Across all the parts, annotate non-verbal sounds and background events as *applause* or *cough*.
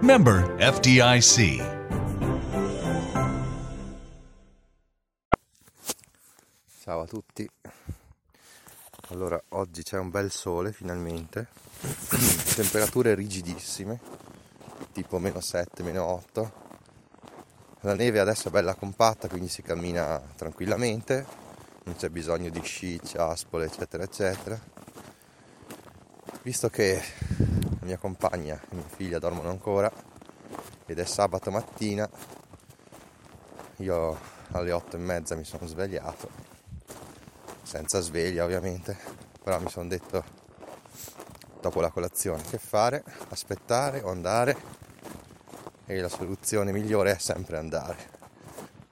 Member FDIC. Ciao a tutti. Allora, oggi c'è un bel sole finalmente. *clears throat* Temperature rigidissime, tipo meno 7, meno 8. La neve adesso è bella compatta, quindi si cammina tranquillamente, non c'è bisogno di sci, ciaspole, eccetera, eccetera. Visto che mia compagna e mia figlia dormono ancora ed è sabato mattina, io alle 8 e mezza mi sono svegliato, senza sveglia ovviamente, però mi sono detto dopo la colazione che fare, aspettare o andare? E la soluzione migliore è sempre andare,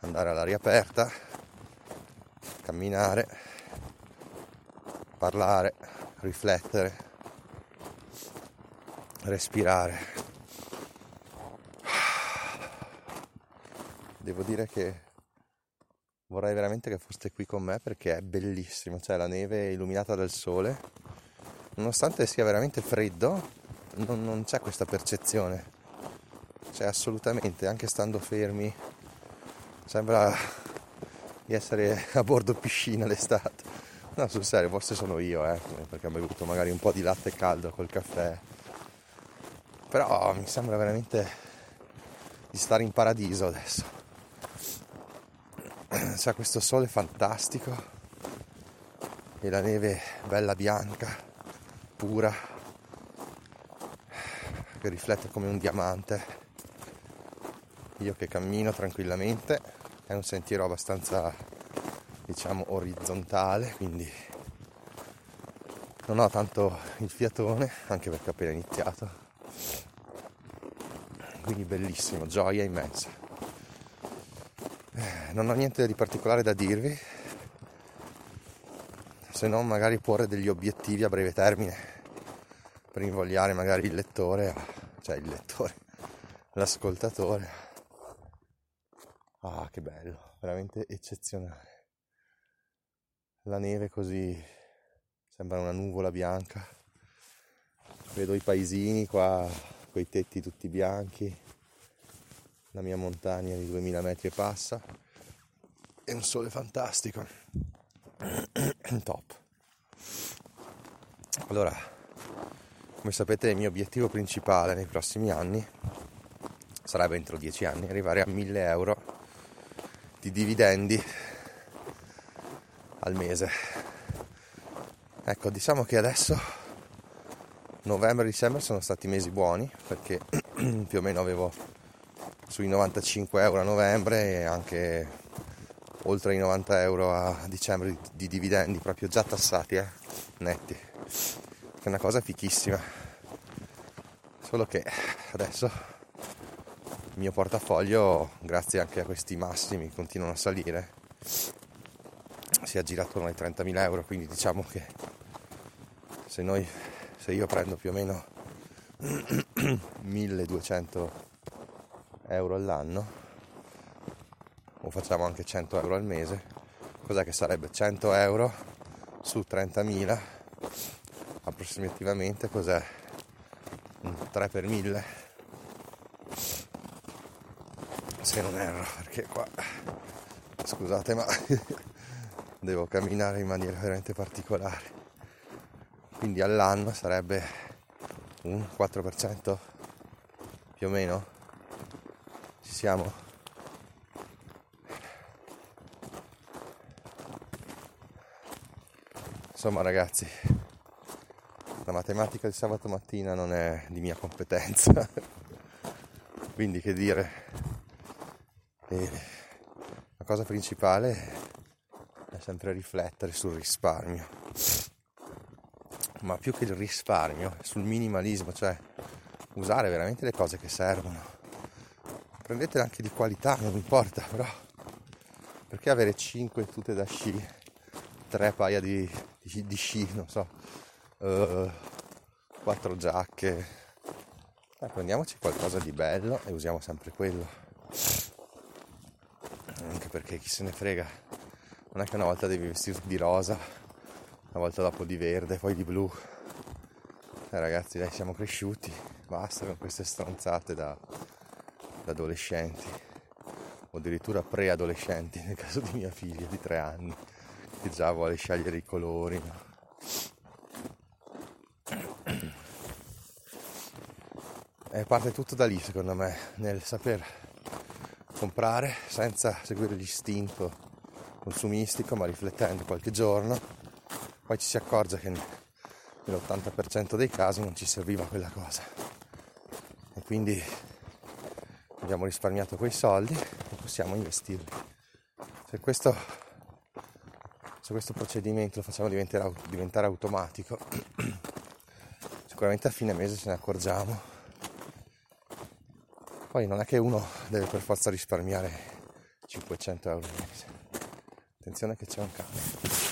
andare all'aria aperta, camminare, parlare, riflettere, respirare. Devo dire che vorrei veramente che foste qui con me perché è bellissimo, cioè la neve illuminata dal sole, nonostante sia veramente freddo, non, non c'è questa percezione cioè assolutamente, anche stando fermi, sembra di essere a bordo piscina l'estate. No, sul serio, forse sono io, eh, perché ho bevuto magari un po' di latte caldo col caffè. Però mi sembra veramente di stare in paradiso adesso. *clears throat* C'è questo sole fantastico e la neve bella bianca, pura, che riflette come un diamante io che cammino tranquillamente, è un sentiero abbastanza diciamo orizzontale, quindi non ho tanto il fiatone, anche perché ho appena iniziato. Quindi bellissimo, gioia immensa. Eh, non ho niente di particolare da dirvi, se non magari porre degli obiettivi a breve termine per invogliare magari il lettore, cioè il lettore, l'ascoltatore Ah, che bello, veramente eccezionale. La neve così sembra una nuvola bianca. Vedo i paesini qua, quei tetti tutti bianchi, la mia montagna di 2000 metri e passa e un sole fantastico. *clears throat* Top. Allora, come sapete il mio obiettivo principale nei prossimi anni sarebbe entro 10 anni arrivare a 1000 euro di dividendi al mese. Ecco, diciamo che adesso novembre e dicembre sono stati mesi buoni perché *clears throat* più o meno avevo sui 95 euro a novembre e anche oltre i 90 euro a dicembre di, di dividendi proprio già tassati, eh, netti. Che è una cosa fichissima. Solo che adesso il mio portafoglio, grazie anche a questi massimi, continuano a salire. Si è girato ai 30.000 euro, quindi diciamo che se, noi, se io prendo più o meno *clears throat* 1.200 euro all'anno, o facciamo anche 100 euro al mese, cos'è che sarebbe? 100 euro su 30.000 approssimativamente cos'è? 3 per 1000 se non erro, perché qua, scusate ma *laughs* devo camminare in maniera veramente particolare. Quindi all'anno sarebbe un 4% più o meno. Ci siamo? Insomma ragazzi, la matematica di sabato mattina non è di mia competenza. *laughs* Quindi che dire, e la cosa principale è sempre riflettere sul risparmio, ma più che il risparmio, sul minimalismo, cioè usare veramente le cose che servono. Prendetele anche di qualità, non importa, però perché avere 5 tute da sci, 3 paia di, di, di sci, non so, uh, 4 giacche. Eh, prendiamoci qualcosa di bello e usiamo sempre quello. Anche perché chi se ne frega, non è che una volta devi vestirti di rosa, una volta dopo di verde, poi di blu. Eh, ragazzi, dai, siamo cresciuti, basta con queste stronzate da, da adolescenti, o addirittura preadolescenti, nel caso di mia figlia di tre anni, che già vuole scegliere i colori. No? E parte tutto da lì, secondo me, nel saper comprare senza seguire l'istinto consumistico, ma riflettendo qualche giorno, poi ci si accorge che nell'80% dei casi non ci serviva quella cosa. E quindi abbiamo risparmiato quei soldi e possiamo investirli. Se questo, se questo procedimento lo facciamo diventare, diventare automatico, *clears throat* sicuramente a fine mese ce ne accorgiamo poi non è che uno deve per forza risparmiare 500 euro al mese. Attenzione che c'è un cane.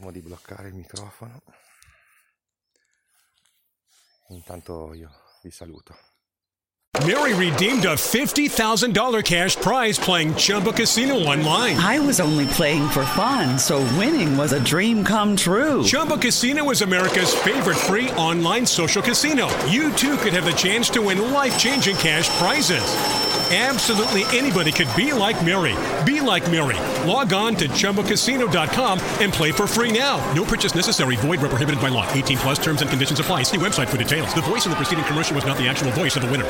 Vediamo di bloccare il microfono. Intanto io vi saluto. Mary redeemed a $50,000 cash prize playing Chumba Casino online. I was only playing for fun, so winning was a dream come true. Chumba Casino is America's favorite free online social casino. You too could have the chance to win life changing cash prizes. Absolutely anybody could be like Mary. Be like Mary. Log on to ChumboCasino.com and play for free now. No purchase necessary. Void where prohibited by law. 18 plus terms and conditions apply. See website for details. The voice in the preceding commercial was not the actual voice of the winner.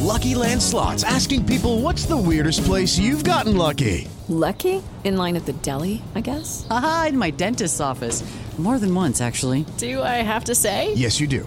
Lucky Land Slots. Asking people what's the weirdest place you've gotten lucky? Lucky? In line at the deli, I guess? Aha, in my dentist's office. More than once, actually. Do I have to say? Yes, you do.